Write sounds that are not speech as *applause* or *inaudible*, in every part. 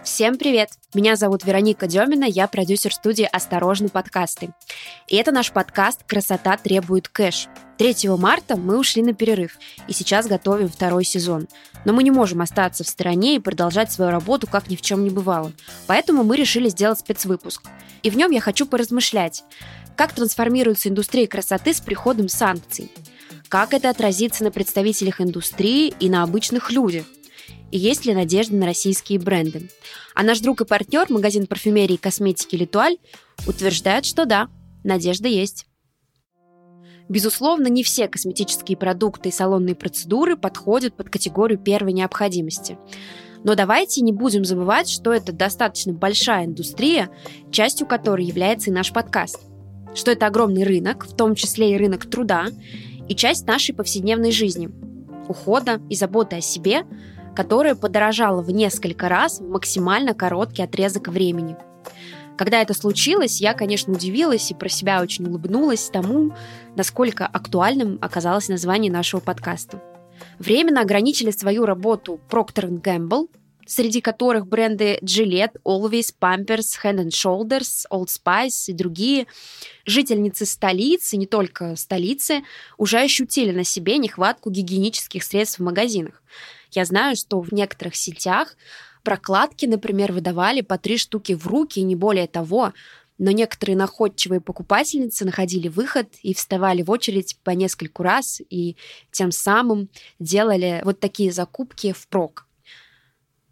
Всем привет! Меня зовут Вероника Демина, я продюсер студии «Осторожно, подкасты». И это наш подкаст «Красота требует кэш». 3 марта мы ушли на перерыв, и сейчас готовим второй сезон. Но мы не можем остаться в стороне и продолжать свою работу, как ни в чем не бывало. Поэтому мы решили сделать спецвыпуск. И в нем я хочу поразмышлять, как трансформируется индустрия красоты с приходом санкций, как это отразится на представителях индустрии и на обычных людях, и есть ли надежда на российские бренды. А наш друг и партнер, магазин парфюмерии и косметики «Литуаль», утверждает, что да, надежда есть. Безусловно, не все косметические продукты и салонные процедуры подходят под категорию первой необходимости. Но давайте не будем забывать, что это достаточно большая индустрия, частью которой является и наш подкаст. Что это огромный рынок, в том числе и рынок труда, и часть нашей повседневной жизни, ухода и заботы о себе – которая подорожала в несколько раз в максимально короткий отрезок времени. Когда это случилось, я, конечно, удивилась и про себя очень улыбнулась тому, насколько актуальным оказалось название нашего подкаста. Временно ограничили свою работу Procter Gamble, среди которых бренды Gillette, Always, Pampers, Head Shoulders, Old Spice и другие, жительницы столицы, не только столицы, уже ощутили на себе нехватку гигиенических средств в магазинах. Я знаю, что в некоторых сетях прокладки, например, выдавали по три штуки в руки, и не более того, но некоторые находчивые покупательницы находили выход и вставали в очередь по нескольку раз и тем самым делали вот такие закупки впрок.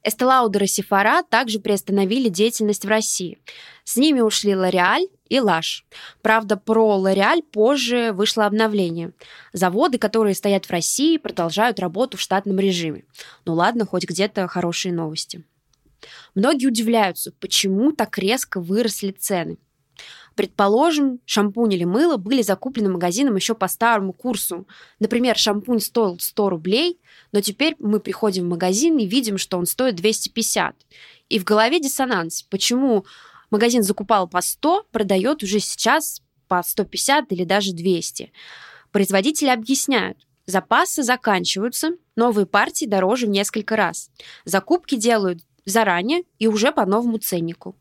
Эстелаудер и Сефара также приостановили деятельность в России. С ними ушли Лореаль и Лаш. Правда, про Лореаль позже вышло обновление. Заводы, которые стоят в России, продолжают работу в штатном режиме. Ну ладно, хоть где-то хорошие новости. Многие удивляются, почему так резко выросли цены – Предположим, шампунь или мыло были закуплены магазином еще по старому курсу. Например, шампунь стоил 100 рублей, но теперь мы приходим в магазин и видим, что он стоит 250. И в голове диссонанс. Почему магазин закупал по 100, продает уже сейчас по 150 или даже 200? Производители объясняют, запасы заканчиваются, новые партии дороже в несколько раз. Закупки делают заранее и уже по новому ценнику.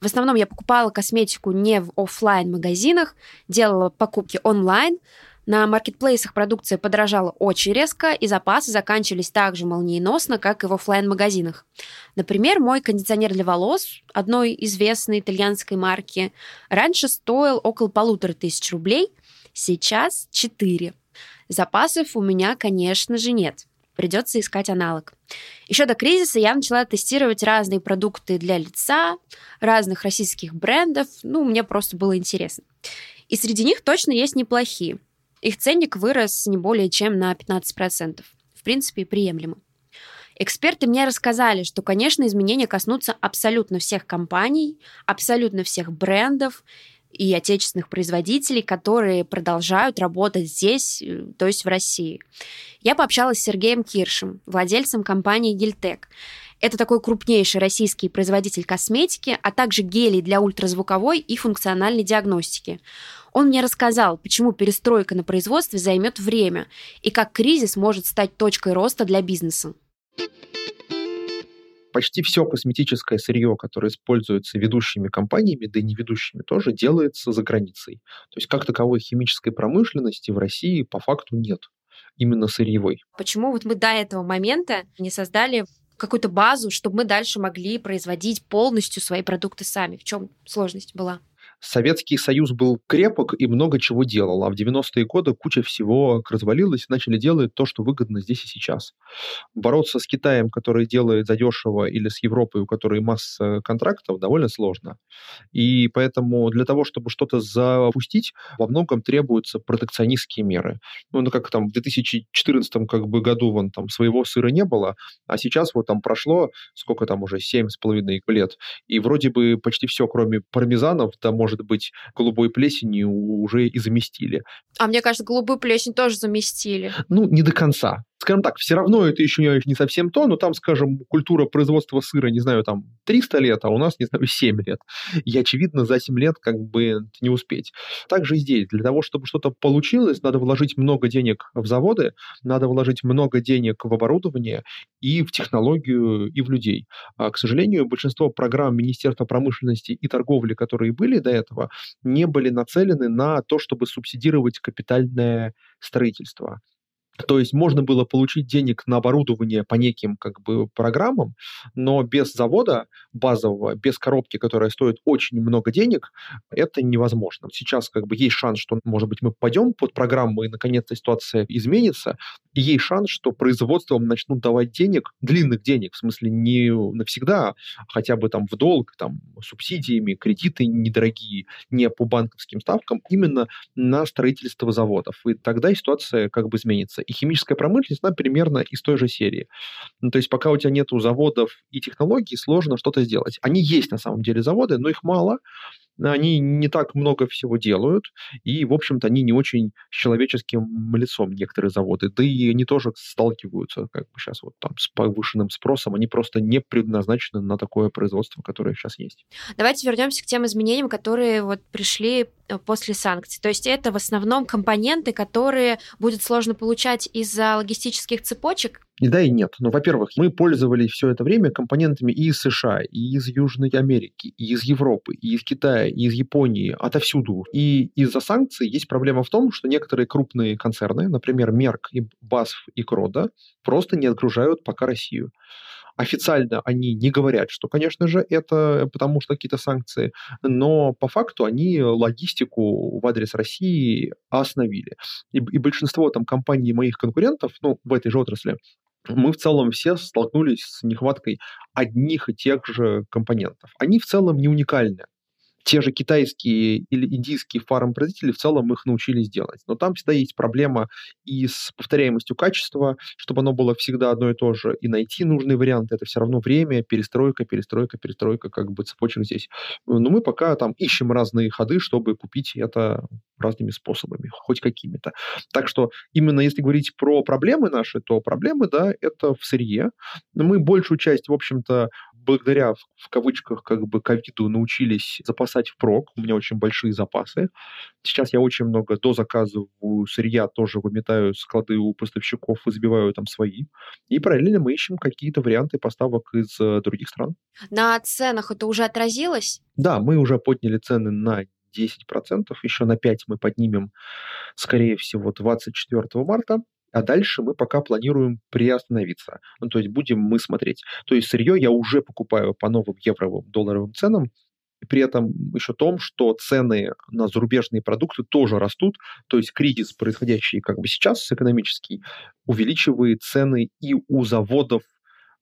В основном я покупала косметику не в офлайн магазинах делала покупки онлайн. На маркетплейсах продукция подорожала очень резко, и запасы заканчивались так же молниеносно, как и в офлайн магазинах Например, мой кондиционер для волос одной известной итальянской марки раньше стоил около полутора тысяч рублей, сейчас четыре. Запасов у меня, конечно же, нет придется искать аналог. Еще до кризиса я начала тестировать разные продукты для лица, разных российских брендов. Ну, мне просто было интересно. И среди них точно есть неплохие. Их ценник вырос не более чем на 15%. В принципе, приемлемо. Эксперты мне рассказали, что, конечно, изменения коснутся абсолютно всех компаний, абсолютно всех брендов, и отечественных производителей, которые продолжают работать здесь, э, то есть в России. Я пообщалась с Сергеем Киршем, владельцем компании Гильтек. Это такой крупнейший российский производитель косметики, а также гелей для ультразвуковой и функциональной диагностики. Он мне рассказал, почему перестройка на производстве займет время и как кризис может стать точкой роста для бизнеса почти все косметическое сырье, которое используется ведущими компаниями, да и не ведущими тоже, делается за границей. То есть как таковой химической промышленности в России по факту нет именно сырьевой. Почему вот мы до этого момента не создали какую-то базу, чтобы мы дальше могли производить полностью свои продукты сами? В чем сложность была? Советский Союз был крепок и много чего делал, а в 90-е годы куча всего развалилась, начали делать то, что выгодно здесь и сейчас. Бороться с Китаем, который делает задешево, или с Европой, у которой масса контрактов, довольно сложно. И поэтому для того, чтобы что-то запустить, во многом требуются протекционистские меры. Ну, ну как там в 2014 как бы, году вон там своего сыра не было, а сейчас вот там прошло, сколько там уже, семь с половиной лет, и вроде бы почти все, кроме пармезанов, там может быть, голубой плесенью уже и заместили. А мне кажется, голубую плесень тоже заместили. Ну, не до конца. Скажем так, все равно это еще не совсем то, но там, скажем, культура производства сыра, не знаю, там 300 лет, а у нас, не знаю, 7 лет. И, очевидно, за 7 лет как бы не успеть. Также и здесь. Для того, чтобы что-то получилось, надо вложить много денег в заводы, надо вложить много денег в оборудование и в технологию, и в людей. А, к сожалению, большинство программ Министерства промышленности и торговли, которые были до этого, не были нацелены на то, чтобы субсидировать капитальное строительство. То есть можно было получить денег на оборудование по неким как бы программам, но без завода базового, без коробки, которая стоит очень много денег, это невозможно. Сейчас как бы есть шанс, что, может быть, мы пойдем под программу, и наконец-то ситуация изменится, и есть шанс, что производством начнут давать денег, длинных денег, в смысле не навсегда, а хотя бы там в долг, там субсидиями, кредиты недорогие, не по банковским ставкам, именно на строительство заводов. И тогда ситуация как бы изменится. И химическая промышленность, она примерно из той же серии. Ну, то есть пока у тебя нету заводов и технологий, сложно что-то сделать. Они есть на самом деле заводы, но их мало, они не так много всего делают, и, в общем-то, они не очень с человеческим лицом, некоторые заводы. Да и они тоже сталкиваются, как бы сейчас вот там с повышенным спросом, они просто не предназначены на такое производство, которое сейчас есть. Давайте вернемся к тем изменениям, которые вот пришли э, после санкций. То есть это в основном компоненты, которые будет сложно получать из-за логистических цепочек, и да, и нет. Но, во-первых, мы пользовались все это время компонентами и из США, и из Южной Америки, и из Европы, и из Китая, и из Японии, отовсюду. И из-за санкций есть проблема в том, что некоторые крупные концерны, например, Мерк и BASF и Крода, просто не отгружают пока Россию. Официально они не говорят, что, конечно же, это потому что какие-то санкции, но по факту они логистику в адрес России остановили. И, и большинство там компаний моих конкурентов, ну, в этой же отрасли, мы в целом все столкнулись с нехваткой одних и тех же компонентов. Они в целом не уникальны те же китайские или индийские фармпроизводители в целом их научились делать. Но там всегда есть проблема и с повторяемостью качества, чтобы оно было всегда одно и то же, и найти нужный вариант, это все равно время, перестройка, перестройка, перестройка, как бы цепочек здесь. Но мы пока там ищем разные ходы, чтобы купить это разными способами, хоть какими-то. Так что именно если говорить про проблемы наши, то проблемы, да, это в сырье. Мы большую часть, в общем-то, благодаря, в кавычках, как бы ковиду научились запасать впрок. У меня очень большие запасы. Сейчас я очень много дозаказываю сырья, тоже выметаю склады у поставщиков и забиваю там свои. И параллельно мы ищем какие-то варианты поставок из э, других стран. На ценах это уже отразилось? Да, мы уже подняли цены на 10%, еще на 5 мы поднимем, скорее всего, 24 марта а дальше мы пока планируем приостановиться. Ну, то есть будем мы смотреть. То есть сырье я уже покупаю по новым евровым, долларовым ценам, при этом еще том, что цены на зарубежные продукты тоже растут, то есть кризис, происходящий как бы сейчас экономический, увеличивает цены и у заводов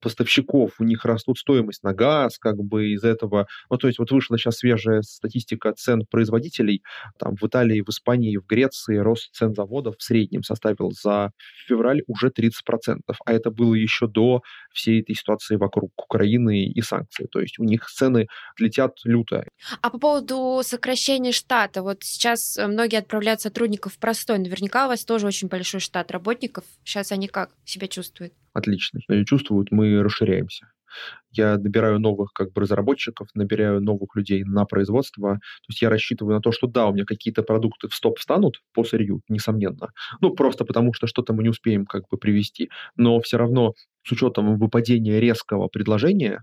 поставщиков, у них растут стоимость на газ, как бы из этого, ну, то есть вот вышла сейчас свежая статистика цен производителей, там в Италии, в Испании, в Греции рост цен заводов в среднем составил за февраль уже 30%, а это было еще до всей этой ситуации вокруг Украины и санкций, то есть у них цены летят люто. А по поводу сокращения штата, вот сейчас многие отправляют сотрудников в простой, наверняка у вас тоже очень большой штат работников, сейчас они как себя чувствуют? Отлично чувствуют, мы расширяемся. Я набираю новых как бы разработчиков, набираю новых людей на производство. То есть я рассчитываю на то, что да, у меня какие-то продукты в стоп встанут по сырью, несомненно. Ну, просто потому что что-то мы не успеем как бы привести. Но все равно с учетом выпадения резкого предложения,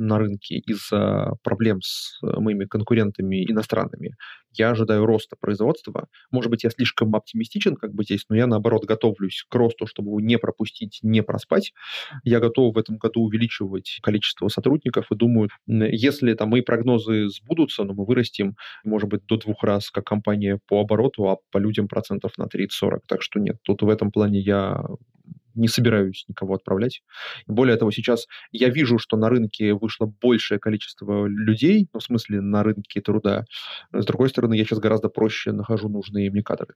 на рынке из-за проблем с э, моими конкурентами иностранными, я ожидаю роста производства. Может быть, я слишком оптимистичен как бы здесь, но я, наоборот, готовлюсь к росту, чтобы его не пропустить, не проспать. Я готов в этом году увеличивать количество сотрудников и думаю, если там мои прогнозы сбудутся, но мы вырастим, может быть, до двух раз как компания по обороту, а по людям процентов на 30-40. Так что нет, тут в этом плане я не собираюсь никого отправлять. Более того, сейчас я вижу, что на рынке вышло большее количество людей, ну, в смысле на рынке труда. С другой стороны, я сейчас гораздо проще нахожу нужные мне кадры.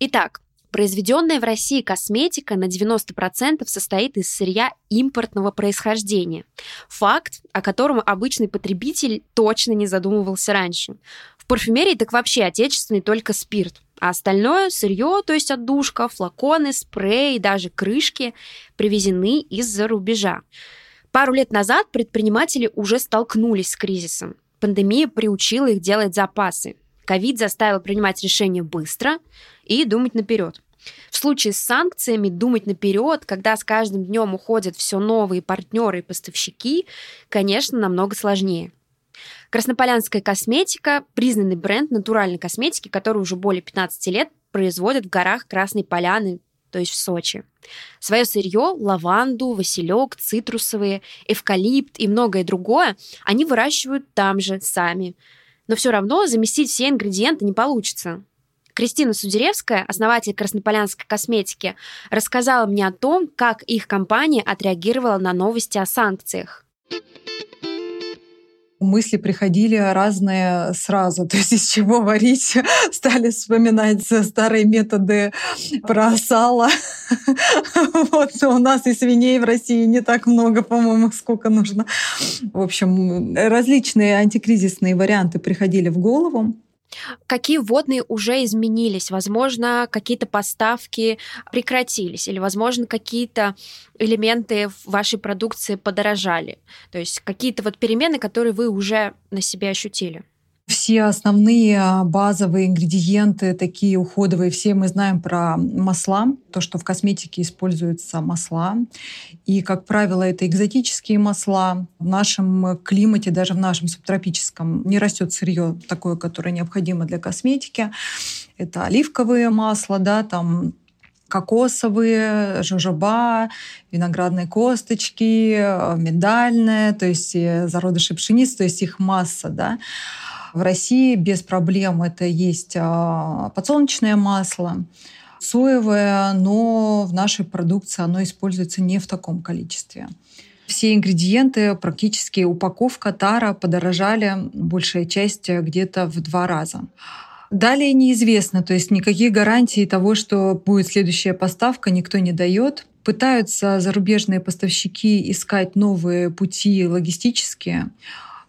Итак, Произведенная в России косметика на 90% состоит из сырья импортного происхождения. Факт, о котором обычный потребитель точно не задумывался раньше. В парфюмерии так вообще отечественный только спирт а остальное сырье, то есть отдушка, флаконы, спреи, даже крышки, привезены из-за рубежа. Пару лет назад предприниматели уже столкнулись с кризисом. Пандемия приучила их делать запасы. Ковид заставил принимать решения быстро и думать наперед. В случае с санкциями думать наперед, когда с каждым днем уходят все новые партнеры и поставщики, конечно, намного сложнее. Краснополянская косметика – признанный бренд натуральной косметики, который уже более 15 лет производит в горах Красной Поляны, то есть в Сочи. Свое сырье, лаванду, василек, цитрусовые, эвкалипт и многое другое они выращивают там же сами. Но все равно заместить все ингредиенты не получится. Кристина Судеревская, основатель краснополянской косметики, рассказала мне о том, как их компания отреагировала на новости о санкциях мысли приходили разные сразу. *laughs* То есть из чего варить, *laughs* стали вспоминать старые методы про сало. *laughs* Вот, у нас и свиней в России не так много, по-моему, сколько нужно. В общем, различные антикризисные варианты приходили в голову. Какие водные уже изменились? Возможно, какие-то поставки прекратились, или, возможно, какие-то элементы вашей продукции подорожали. То есть какие-то вот перемены, которые вы уже на себе ощутили все основные а, базовые ингредиенты, такие уходовые, все мы знаем про масла, то, что в косметике используются масла. И, как правило, это экзотические масла. В нашем климате, даже в нашем субтропическом, не растет сырье такое, которое необходимо для косметики. Это оливковые масла, да, там кокосовые, жожоба, виноградные косточки, миндальные, то есть э, зародыши пшеницы, то есть их масса, да. В России без проблем это есть а, подсолнечное масло, соевое, но в нашей продукции оно используется не в таком количестве. Все ингредиенты, практически упаковка тара подорожали, большая часть где-то в два раза. Далее неизвестно, то есть никаких гарантий того, что будет следующая поставка, никто не дает. Пытаются зарубежные поставщики искать новые пути логистические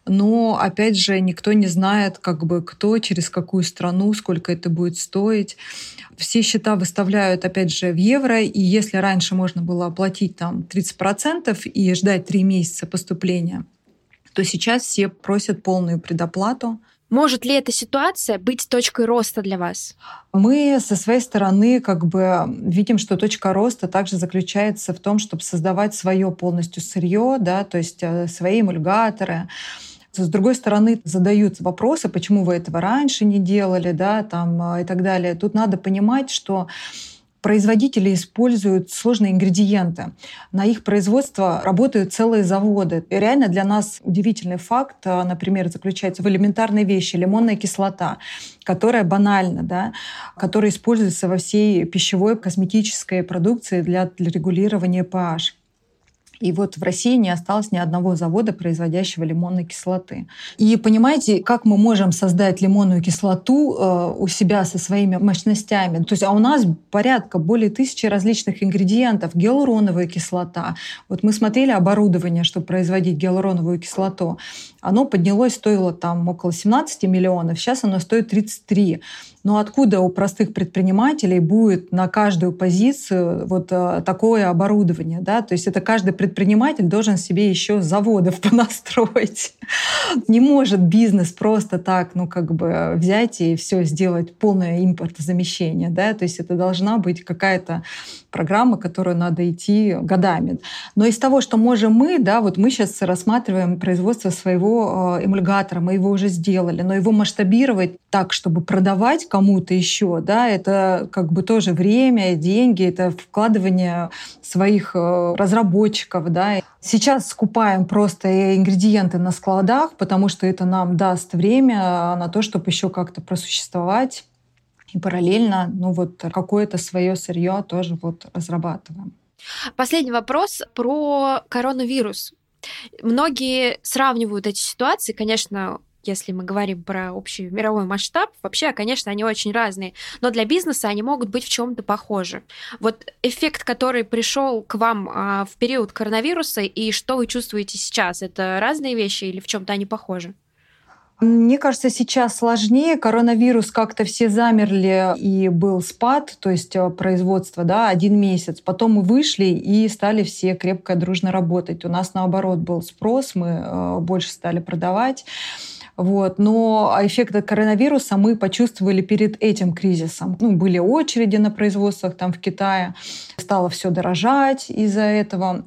но, опять же, никто не знает, как бы кто, через какую страну, сколько это будет стоить. Все счета выставляют, опять же, в евро, и если раньше можно было оплатить там 30% и ждать 3 месяца поступления, то сейчас все просят полную предоплату. Может ли эта ситуация быть точкой роста для вас? Мы со своей стороны как бы видим, что точка роста также заключается в том, чтобы создавать свое полностью сырье, да, то есть э, свои эмульгаторы, с другой стороны, задают вопросы, почему вы этого раньше не делали, да, там, а, и так далее. Тут надо понимать, что производители используют сложные ингредиенты. На их производство работают целые заводы. И реально для нас удивительный факт, а, например, заключается в элементарной вещи — лимонная кислота, которая банальна, да, которая используется во всей пищевой косметической продукции для, для регулирования pH. И вот в России не осталось ни одного завода, производящего лимонной кислоты. И понимаете, как мы можем создать лимонную кислоту э, у себя со своими мощностями? То есть, а у нас порядка более тысячи различных ингредиентов. Гиалуроновая кислота. Вот мы смотрели оборудование, чтобы производить гиалуроновую кислоту. Оно поднялось, стоило там около 17 миллионов, сейчас оно стоит 33. Но откуда у простых предпринимателей будет на каждую позицию вот э, такое оборудование? Да? То есть это каждый предприниматель должен себе еще заводов *laughs* понастроить. Не может бизнес просто так, ну как бы взять и все сделать полное импортозамещение. Да? То есть это должна быть какая-то программа, которую надо идти годами. Но из того, что можем мы, да, вот мы сейчас рассматриваем производство своего э, эмульгатора, мы его уже сделали, но его масштабировать так, чтобы продавать кому-то еще, да, это как бы тоже время, деньги, это вкладывание своих э, разработчиков, да. Сейчас скупаем просто ингредиенты на складах, потому что это нам даст время на то, чтобы еще как-то просуществовать и параллельно, ну вот какое-то свое сырье тоже вот разрабатываем. Последний вопрос про коронавирус. Многие сравнивают эти ситуации, конечно, если мы говорим про общий мировой масштаб, вообще, конечно, они очень разные, но для бизнеса они могут быть в чем-то похожи. Вот эффект, который пришел к вам а, в период коронавируса, и что вы чувствуете сейчас, это разные вещи или в чем-то они похожи? Мне кажется, сейчас сложнее. Коронавирус как-то все замерли, и был спад, то есть э, производство, да, один месяц. Потом мы вышли и стали все крепко, дружно работать. У нас, наоборот, был спрос, мы э, больше стали продавать. Вот. Но эффект от коронавируса мы почувствовали перед этим кризисом. Ну, были очереди на производствах там в Китае, стало все дорожать из-за этого.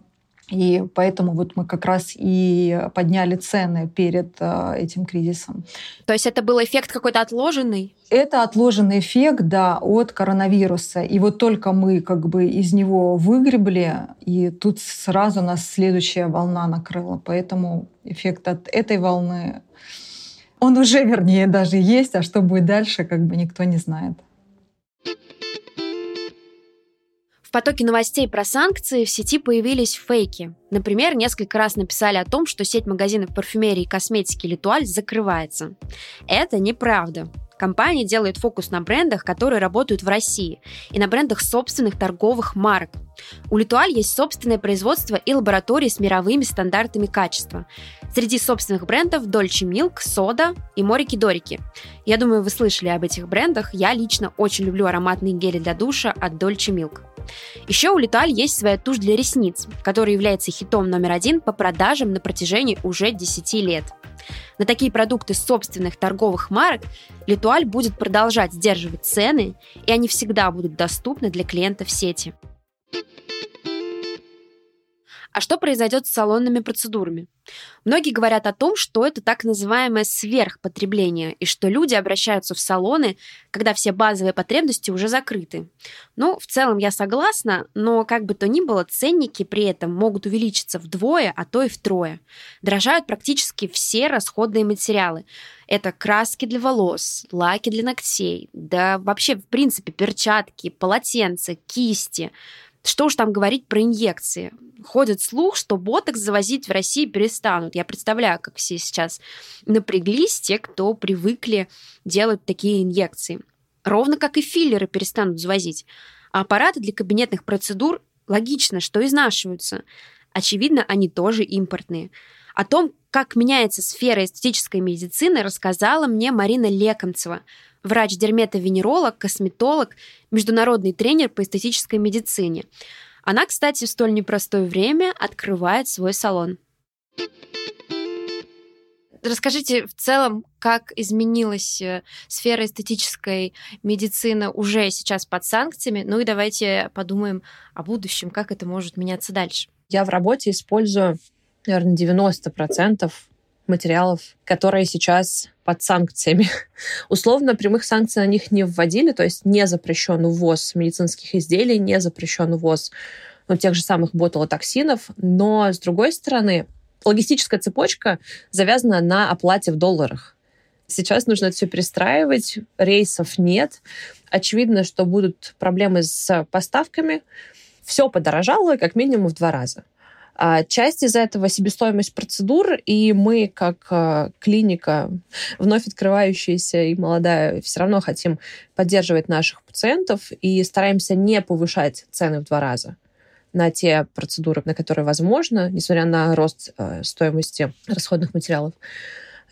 И поэтому вот мы как раз и подняли цены перед э, этим кризисом. То есть это был эффект какой-то отложенный? Это отложенный эффект, да, от коронавируса. И вот только мы как бы из него выгребли, и тут сразу нас следующая волна накрыла. Поэтому эффект от этой волны, он уже, вернее, даже есть, а что будет дальше, как бы никто не знает. Потоке новостей про санкции в сети появились фейки. Например, несколько раз написали о том, что сеть магазинов парфюмерии и косметики Литуаль закрывается. Это неправда. Компания делает фокус на брендах, которые работают в России, и на брендах собственных торговых марок. У Литуаль есть собственное производство и лаборатории с мировыми стандартами качества. Среди собственных брендов Dolce Milk, Сода и Морики-Дорики. Я думаю, вы слышали об этих брендах. Я лично очень люблю ароматные гели для душа от Dolce Milk. Еще у Литуаль есть своя тушь для ресниц, которая является хитом номер один по продажам на протяжении уже 10 лет. На такие продукты собственных торговых марок Литуаль будет продолжать сдерживать цены, и они всегда будут доступны для клиентов сети. А что произойдет с салонными процедурами? Многие говорят о том, что это так называемое сверхпотребление, и что люди обращаются в салоны, когда все базовые потребности уже закрыты. Ну, в целом я согласна, но как бы то ни было, ценники при этом могут увеличиться вдвое, а то и втрое. Дорожают практически все расходные материалы. Это краски для волос, лаки для ногтей, да вообще, в принципе, перчатки, полотенца, кисти – что уж там говорить про инъекции. Ходит слух, что ботокс завозить в России перестанут. Я представляю, как все сейчас напряглись, те, кто привыкли делать такие инъекции. Ровно как и филлеры перестанут завозить. А аппараты для кабинетных процедур логично, что изнашиваются. Очевидно, они тоже импортные. О том, как меняется сфера эстетической медицины, рассказала мне Марина Лекомцева, врач-дерметовенеролог, косметолог, международный тренер по эстетической медицине. Она, кстати, в столь непростое время открывает свой салон. Расскажите в целом, как изменилась э, сфера эстетической медицины уже сейчас под санкциями. Ну и давайте подумаем о будущем, как это может меняться дальше. Я в работе использую, наверное, 90% материалов, которые сейчас под санкциями. *laughs* Условно прямых санкций на них не вводили, то есть не запрещен увоз медицинских изделий, не запрещен увоз ну, тех же самых ботулотоксинов, но, с другой стороны, логистическая цепочка завязана на оплате в долларах. Сейчас нужно это все перестраивать, рейсов нет. Очевидно, что будут проблемы с поставками. Все подорожало как минимум в два раза. А часть из этого себестоимость процедур, и мы, как а, клиника, вновь открывающаяся и молодая, все равно хотим поддерживать наших пациентов и стараемся не повышать цены в два раза на те процедуры, на которые возможно, несмотря на рост э, стоимости расходных материалов.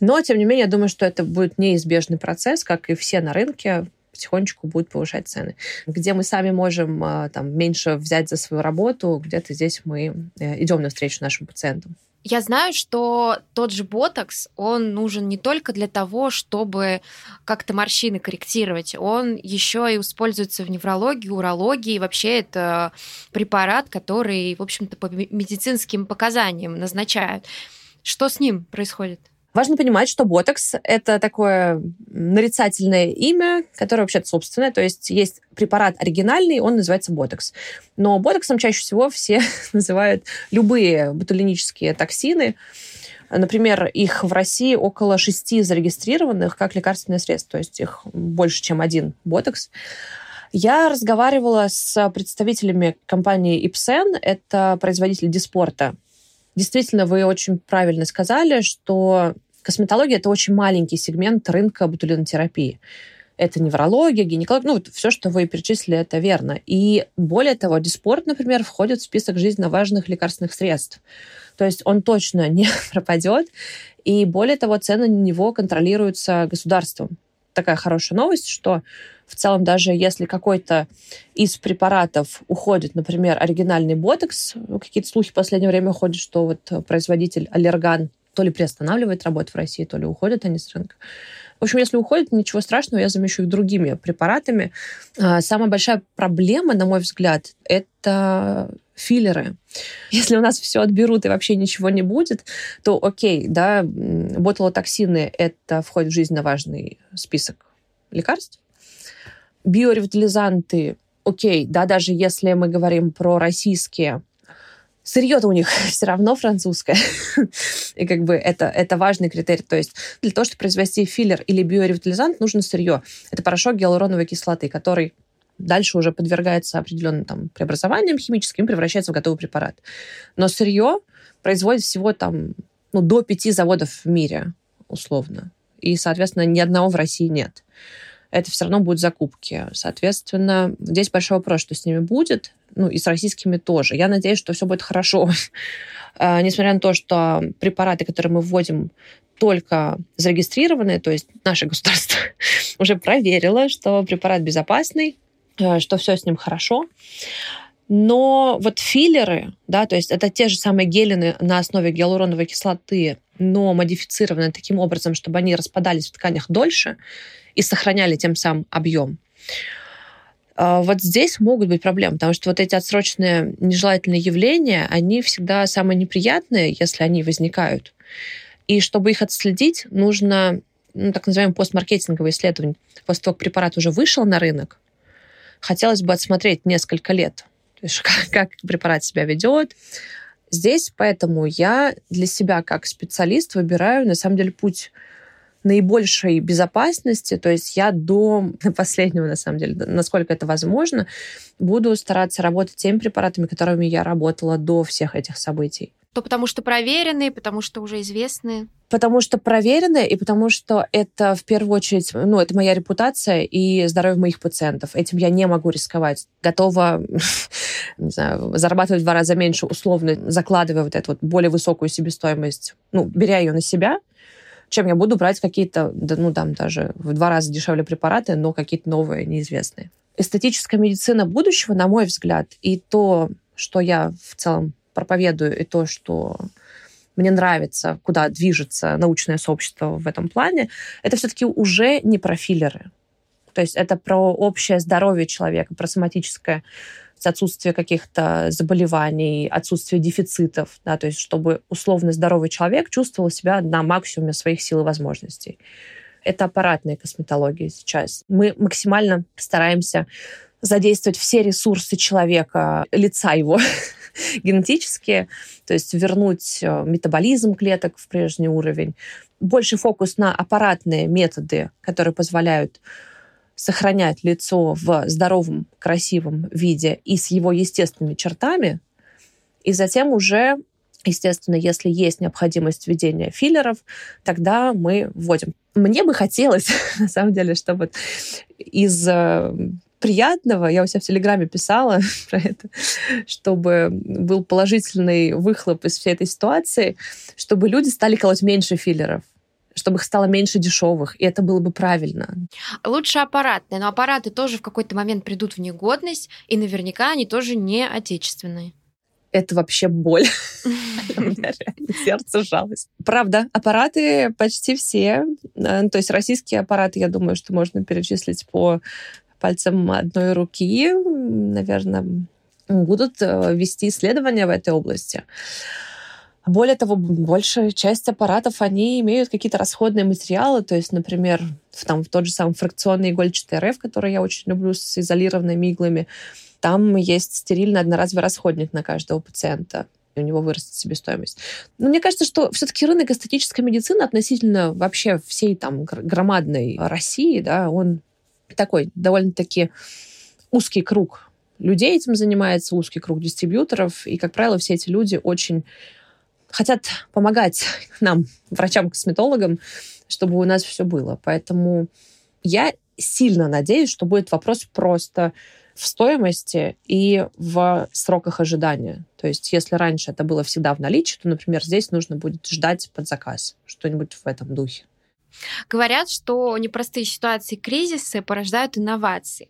Но, тем не менее, я думаю, что это будет неизбежный процесс, как и все на рынке потихонечку будут повышать цены. Где мы сами можем а, там, меньше взять за свою работу, где-то здесь мы э, идем навстречу нашим пациентам. Я знаю, что тот же ботокс, он нужен не только для того, чтобы как-то морщины корректировать, он еще и используется в неврологии, урологии. Вообще это препарат, который, в общем-то, по медицинским показаниям назначают. Что с ним происходит? Важно понимать, что ботокс — это такое нарицательное имя, которое вообще-то собственное. То есть есть препарат оригинальный, он называется ботокс. Но ботоксом чаще всего все *laughs* называют любые ботулинические токсины. Например, их в России около шести зарегистрированных как лекарственное средство, то есть их больше, чем один ботокс. Я разговаривала с представителями компании Ipsen, это производитель диспорта. Действительно, вы очень правильно сказали, что Косметология — это очень маленький сегмент рынка ботулинотерапии. это неврология, гинекология, ну, вот все, что вы перечислили, это верно. И более того, диспорт, например, входит в список жизненно важных лекарственных средств. То есть он точно не *laughs* пропадет, и более того, цены на него контролируются государством. Такая хорошая новость, что в целом даже если какой-то из препаратов уходит, например, оригинальный ботекс, какие-то слухи в последнее время ходят, что вот производитель Аллерган то ли приостанавливает работу в России, то ли уходят они с рынка. В общем, если уходят, ничего страшного, я замещу их другими препаратами. А, самая большая проблема, на мой взгляд, это филлеры. Если у нас все отберут и вообще ничего не будет, то окей, да, ботулотоксины — это входит в жизненно важный список лекарств. Биоревитализанты — окей, да, даже если мы говорим про российские Сырье-то у них *laughs* все равно французское. *laughs* и как бы это, это важный критерий. То есть для того, чтобы произвести филлер или биоревитализант, нужно сырье. Это порошок гиалуроновой кислоты, который дальше уже подвергается определенным там, преобразованиям химическим, превращается в готовый препарат. Но сырье производит всего там ну, до пяти заводов в мире, условно. И, соответственно, ни одного в России нет это все равно будут закупки. Соответственно, здесь большой вопрос, что с ними будет, ну и с российскими тоже. Я надеюсь, что все будет хорошо. *laughs* А, несмотря на то, что препараты, которые мы вводим, только зарегистрированные, то есть наше государство *laughs* уже проверило, что препарат безопасный, э, что все с ним хорошо. Но вот филлеры, да, то есть это те же самые гелины на основе гиалуроновой кислоты, но модифицированные таким образом, чтобы они распадались в тканях дольше, и сохраняли тем самым объем. А, вот здесь могут быть проблемы, потому что вот эти отсроченные нежелательные явления, они всегда самые неприятные, если они возникают. И чтобы их отследить, нужно ну, так называемое постмаркетинговое исследование. После того, как препарат уже вышел на рынок, хотелось бы отсмотреть несколько лет, то есть *laughs* как, как препарат себя ведет. Здесь поэтому я для себя как специалист выбираю, на самом деле, путь наибольшей безопасности, то есть я до *laughs* последнего, на самом деле, насколько это возможно, буду стараться работать теми препаратами, которыми я работала до всех этих событий. То потому что проверенные, потому что уже известные? Потому что проверенные, и потому что это в первую очередь, ну, это моя репутация и здоровье моих пациентов. Этим я не могу рисковать. Готова, *laughs* не знаю, зарабатывать в два раза меньше, условно, закладывая вот эту вот более высокую себестоимость, ну, беря ее на себя, чем я буду брать какие-то, ну, там даже в два раза дешевле препараты, но какие-то новые, неизвестные. Эстетическая медицина будущего, на мой взгляд, и то, что я в целом проповедую, и то, что мне нравится, куда движется научное сообщество в этом плане, это все-таки уже не про филлеры. То есть это про общее здоровье человека, про соматическое отсутствие каких-то заболеваний, отсутствие дефицитов, да, то есть чтобы условно здоровый человек чувствовал себя на максимуме своих сил и возможностей. Это аппаратная косметология сейчас. Мы максимально стараемся задействовать все ресурсы человека, лица его *laughs* генетические, то есть вернуть э, метаболизм клеток в прежний уровень. Больше фокус на аппаратные методы, которые позволяют сохранять лицо в здоровом, красивом виде и с его естественными чертами, и затем уже Естественно, если есть необходимость введения филлеров, тогда мы вводим. Мне бы хотелось, *laughs* на самом деле, чтобы из э, приятного, я у себя в Телеграме писала *laughs* про это, чтобы был положительный выхлоп из всей этой ситуации, чтобы люди стали колоть меньше филлеров чтобы их стало меньше дешевых, и это было бы правильно. Лучше аппаратные, но аппараты тоже в какой-то момент придут в негодность, и наверняка они тоже не отечественные. Это вообще боль. *laughs* *laughs* Сердце жалость. Правда, аппараты почти все, э, то есть российские аппараты, я думаю, что можно перечислить по пальцам одной руки, наверное, будут э, вести исследования в этой области. Более того, большая часть аппаратов, они имеют какие-то расходные материалы, то есть, например, в, там, в тот же самый фракционный игольчатый РФ, который я очень люблю с изолированными иглами, там есть стерильный одноразовый расходник на каждого пациента у него вырастет себестоимость. Но мне кажется, что все-таки рынок эстетической медицины относительно вообще всей там громадной России, да, он такой довольно-таки узкий круг людей этим занимается, узкий круг дистрибьюторов, и, как правило, все эти люди очень хотят помогать *laughs* нам, врачам-косметологам, чтобы у нас все было. Поэтому я сильно надеюсь, что будет вопрос просто в стоимости и в сроках ожидания. То есть если раньше это было всегда в наличии, то, например, здесь нужно будет ждать под заказ, что-нибудь в этом духе. Говорят, что непростые ситуации кризиса порождают инновации.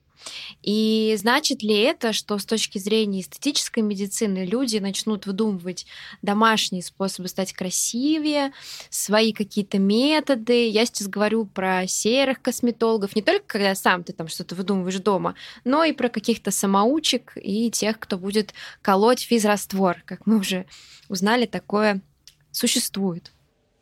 И значит ли это, что с точки зрения эстетической медицины люди начнут выдумывать домашние способы стать красивее, свои какие-то методы? Я сейчас говорю про серых косметологов, не только когда сам ты там что-то выдумываешь дома, но и про каких-то самоучек и тех, кто будет колоть физраствор. Как мы уже узнали, такое существует.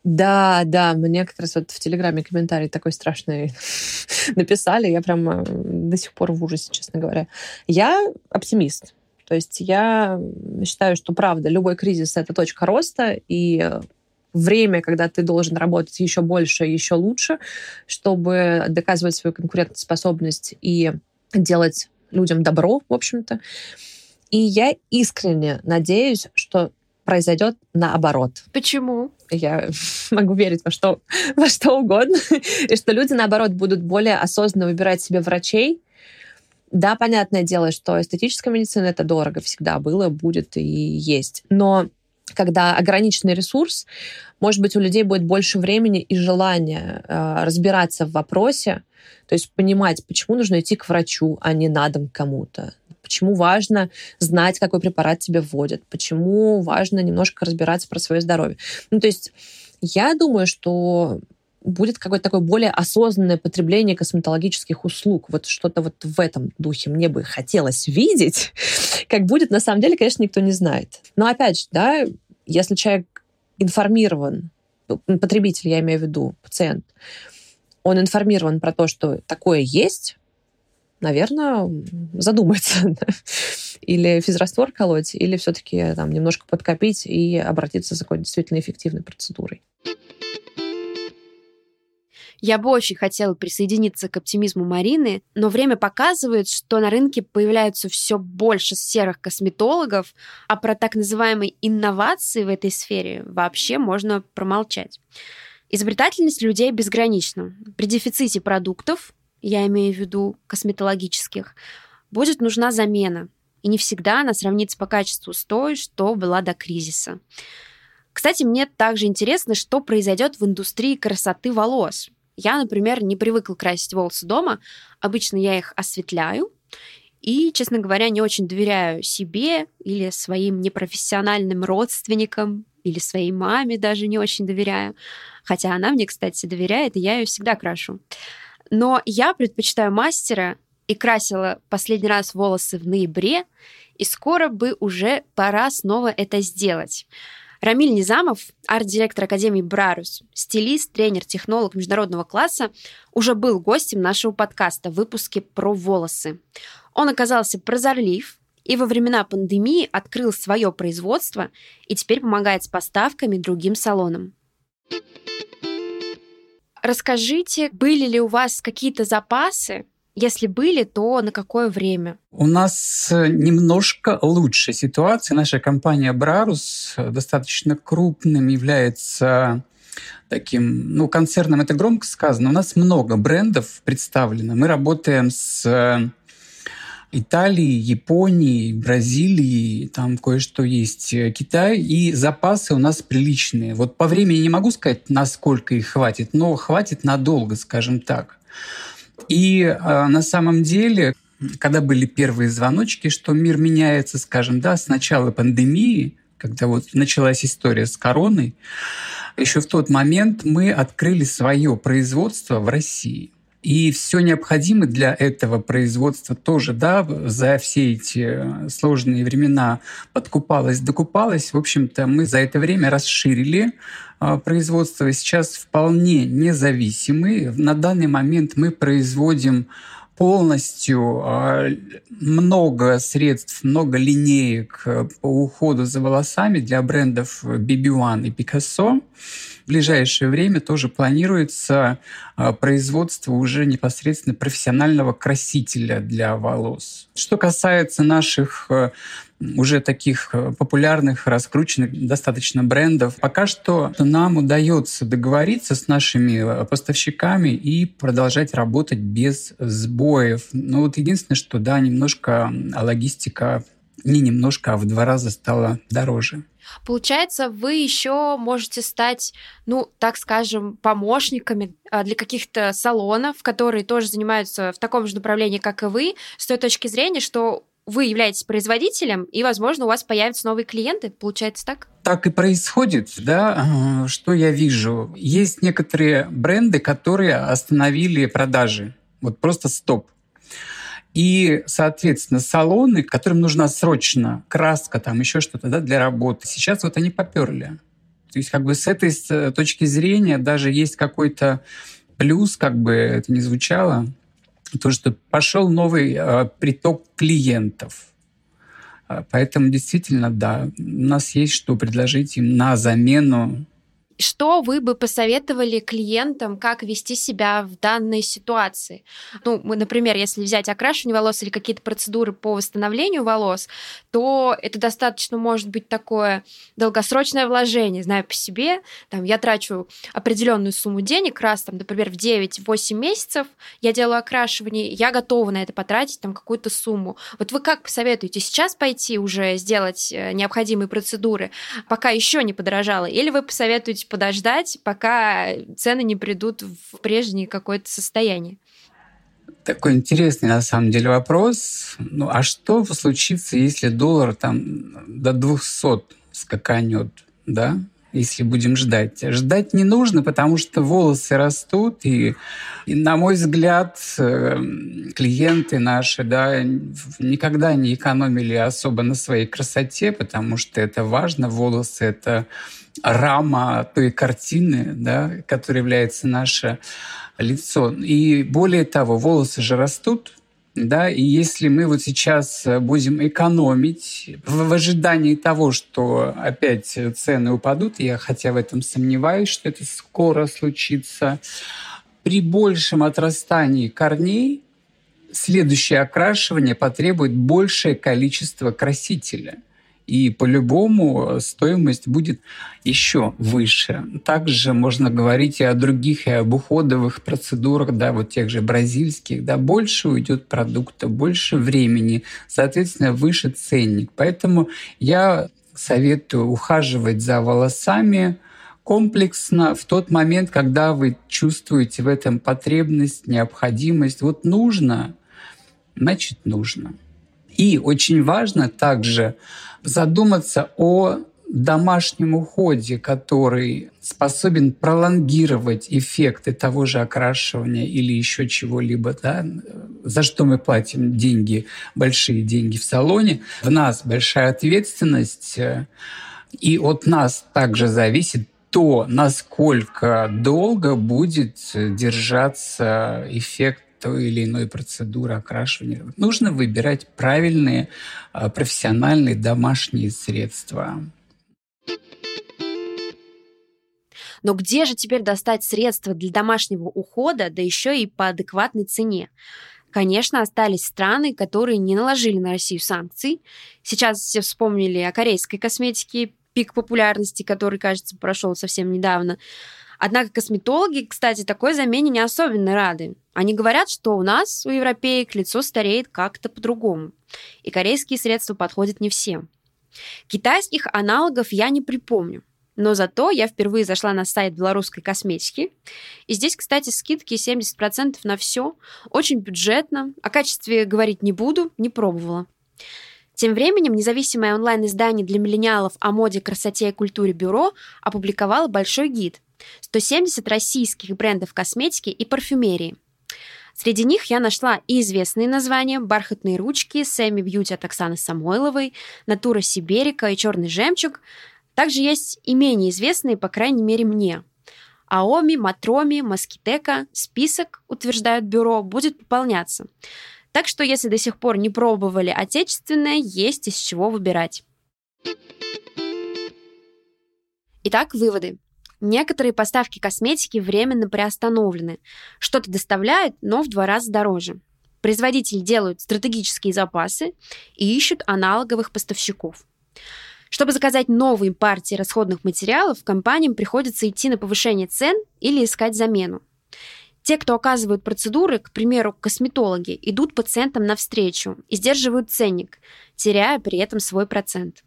Да, да, мне как раз вот в Телеграме комментарий такой страшный *laughs* написали, я прям до сих пор в ужасе, честно говоря. Я оптимист. То есть я считаю, что правда, любой кризис — это точка роста, и время, когда ты должен работать еще больше, еще лучше, чтобы доказывать свою конкурентоспособность и делать людям добро, в общем-то. И я искренне надеюсь, что произойдет наоборот. Почему? Я *laughs* могу верить во что, *laughs* во что угодно. *laughs* И что люди, наоборот, будут более осознанно выбирать себе врачей. Да, понятное дело, что эстетическая медицина это дорого всегда было, будет и есть. Но когда ограниченный ресурс, может быть, у людей будет больше времени и желания э, разбираться в вопросе, то есть понимать, почему нужно идти к врачу, а не на дом кому-то почему важно знать, какой препарат тебе вводят, почему важно немножко разбираться про свое здоровье. Ну, то есть я думаю, что будет какое-то такое более осознанное потребление косметологических услуг. Вот что-то вот в этом духе мне бы хотелось видеть. *laughs* Как будет, на самом деле, конечно, никто не знает. Но опять же, да, если человек информирован, потребитель, я имею в виду, пациент, он информирован про то, что такое есть, наверное, задуматься. *laughs* или физраствор колоть, или все-таки там немножко подкопить и обратиться за какой-то действительно эффективной процедурой. Я бы очень хотела присоединиться к оптимизму Марины, но время показывает, что на рынке появляются все больше серых косметологов, а про так называемые инновации в этой сфере вообще можно промолчать. Изобретательность людей безгранична. При дефиците продуктов я имею в виду косметологических, будет нужна замена. И не всегда она сравнится по качеству с той, что была до кризиса. Кстати, мне также интересно, что произойдет в индустрии красоты волос. Я, например, не привыкла красить волосы дома. Обычно я их осветляю. И, честно говоря, не очень доверяю себе или своим непрофессиональным родственникам, или своей маме даже не очень доверяю. Хотя она мне, кстати, доверяет, и я ее всегда крашу. Но я предпочитаю мастера и красила последний раз волосы в ноябре, и скоро бы уже пора снова это сделать. Рамиль Низамов, арт-директор Академии Брарус, стилист, тренер, технолог международного класса, уже был гостем нашего подкаста в выпуске про волосы. Он оказался прозорлив и во времена пандемии открыл свое производство и теперь помогает с поставками другим салонам. Расскажите, были ли у вас какие-то запасы? Если были, то на какое время? У нас э, немножко лучше ситуация. Наша компания Брарус достаточно крупным является таким, ну, концерном это громко сказано. У нас много брендов представлено. Мы работаем с Италии, Японии, Бразилии, там кое-что есть, э, Китай, и запасы у нас приличные. Вот по времени не могу сказать, насколько их хватит, но хватит надолго, скажем так. И э, на самом деле, когда были первые звоночки, что мир меняется, скажем, да, с начала пандемии, когда вот началась история с короной, еще в тот момент мы открыли свое производство в России. И все необходимое для этого производства тоже, да, за все эти сложные времена подкупалось, докупалось. В общем-то, мы за это время расширили а, производство. Сейчас вполне независимы. На данный момент мы производим полностью а, много средств, много линеек э, по уходу за волосами для брендов BB One и Picasso в ближайшее время тоже планируется а, производство уже непосредственно профессионального красителя для волос. Что касается наших э, уже таких э, популярных, раскрученных достаточно брендов. Пока что нам удается договориться с нашими э, поставщиками и продолжать работать без сбоев. Но вот единственное, что да, немножко логистика не немножко, а в два раза стала дороже. Получается, вы еще можете стать, ну, так скажем, помощниками а, для каких-то салонов, которые тоже занимаются в таком же направлении, как и вы, с той точки зрения, что вы являетесь производителем, и, возможно, у вас появятся новые клиенты. Получается так? Так и происходит, да. Что я вижу? Есть некоторые бренды, которые остановили продажи. Вот просто стоп. И, соответственно, салоны, которым нужна срочно краска, там еще что-то да, для работы, сейчас вот они поперли. То есть как бы с этой точки зрения даже есть какой-то плюс, как бы это ни звучало, то, что пошел новый э, приток клиентов. А, поэтому действительно, да, у нас есть что предложить им на замену что вы бы посоветовали клиентам, как вести себя в данной ситуации? Ну, мы, например, если взять окрашивание волос или какие-то процедуры по восстановлению волос, то это достаточно может быть такое долгосрочное вложение. Знаю по себе, там, я трачу определенную сумму денег, раз, там, например, в 9-8 месяцев я делаю окрашивание, я готова на это потратить там какую-то сумму. Вот вы как посоветуете сейчас пойти уже сделать э, необходимые процедуры, пока еще не подорожало, или вы посоветуете чуть подождать, пока цены не придут в прежнее какое-то состояние. Такой интересный на самом деле вопрос. Ну а что случится, если доллар там до 200 скаканет, да? если будем ждать. Ждать не нужно, потому что волосы растут, и, и на мой взгляд, э, клиенты наши да, никогда не экономили особо на своей красоте, потому что это важно. Волосы — это рама той картины, да, которая является наше лицо. И более того, волосы же растут, да, и если мы вот сейчас будем экономить в, в ожидании того, что опять цены упадут, я хотя в этом сомневаюсь, что это скоро случится, при большем отрастании корней следующее окрашивание потребует большее количество красителя – и по-любому стоимость будет еще выше. Также можно говорить и о других, и об уходовых процедурах, да, вот тех же бразильских, да, больше уйдет продукта, больше времени, соответственно, выше ценник. Поэтому я советую ухаживать за волосами комплексно в тот момент, когда вы чувствуете в этом потребность, необходимость. Вот нужно, значит нужно. И очень важно также задуматься о домашнем уходе, который способен пролонгировать эффекты того же окрашивания или еще чего-либо, да, за что мы платим деньги, большие деньги в салоне. В нас большая ответственность, и от нас также зависит то, насколько долго будет держаться эффект той или иной процедуры окрашивания. Нужно выбирать правильные а, профессиональные домашние средства. Но где же теперь достать средства для домашнего ухода, да еще и по адекватной цене? Конечно, остались страны, которые не наложили на Россию санкций. Сейчас все вспомнили о корейской косметике, пик популярности, который, кажется, прошел совсем недавно. Однако косметологи, кстати, такой замене не особенно рады. Они говорят, что у нас, у европеек, лицо стареет как-то по-другому. И корейские средства подходят не всем. Китайских аналогов я не припомню. Но зато я впервые зашла на сайт белорусской косметики. И здесь, кстати, скидки 70% на все. Очень бюджетно. О качестве говорить не буду, не пробовала. Тем временем независимое онлайн-издание для миллениалов о моде, красоте и культуре бюро опубликовало большой гид 170 российских брендов косметики и парфюмерии. Среди них я нашла и известные названия «Бархатные ручки», «Сэмми Бьюти» от Оксаны Самойловой, «Натура Сиберика» и «Черный жемчуг». Также есть и менее известные, по крайней мере, мне. Аоми, Матроми, Маскитека. Список, утверждают бюро, будет пополняться. Так что, если до сих пор не пробовали отечественное, есть из чего выбирать. Итак, выводы. Некоторые поставки косметики временно приостановлены. Что-то доставляют, но в два раза дороже. Производители делают стратегические запасы и ищут аналоговых поставщиков. Чтобы заказать новые партии расходных материалов, компаниям приходится идти на повышение цен или искать замену. Те, кто оказывают процедуры, к примеру, косметологи, идут пациентам навстречу и сдерживают ценник, теряя при этом свой процент.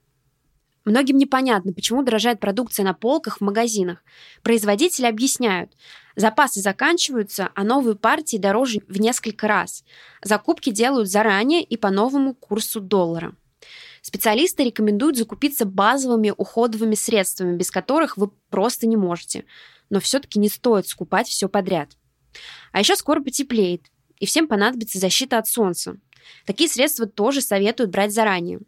Многим непонятно, почему дорожает продукция на полках в магазинах. Производители объясняют, запасы заканчиваются, а новые партии дороже в несколько раз. Закупки делают заранее и по новому курсу доллара. Специалисты рекомендуют закупиться базовыми уходовыми средствами, без которых вы просто не можете. Но все-таки не стоит скупать все подряд. А еще скоро потеплеет, и всем понадобится защита от солнца. Такие средства тоже советуют брать заранее.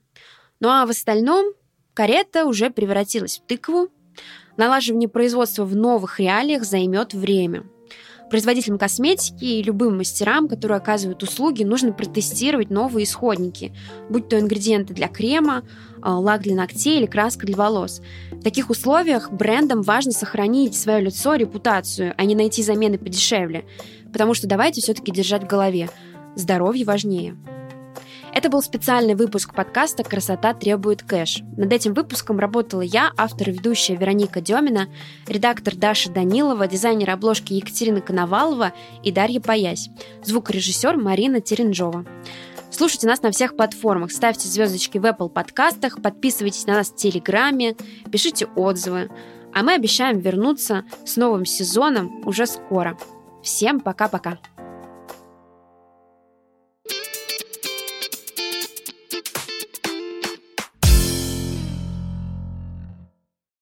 Ну а в остальном карета уже превратилась в тыкву. Налаживание производства в новых реалиях займет время – Производителям косметики и любым мастерам, которые оказывают услуги, нужно протестировать новые исходники, будь то ингредиенты для крема, а, лак для ногтей или краска для волос. В таких условиях брендам важно сохранить свое лицо, репутацию, а не найти замены подешевле. Потому что давайте все-таки держать в голове. Здоровье важнее. Это был специальный выпуск подкаста «Красота требует кэш». Над этим выпуском работала я, автор и ведущая Вероника Демина, редактор Даша Данилова, дизайнер обложки Екатерина Коновалова и Дарья Паясь, звукорежиссер Марина Теренжова. Слушайте нас на всех платформах, ставьте звездочки в Apple подкастах, подписывайтесь на нас в Телеграме, пишите отзывы. А мы обещаем вернуться с новым сезоном уже скоро. Всем пока-пока!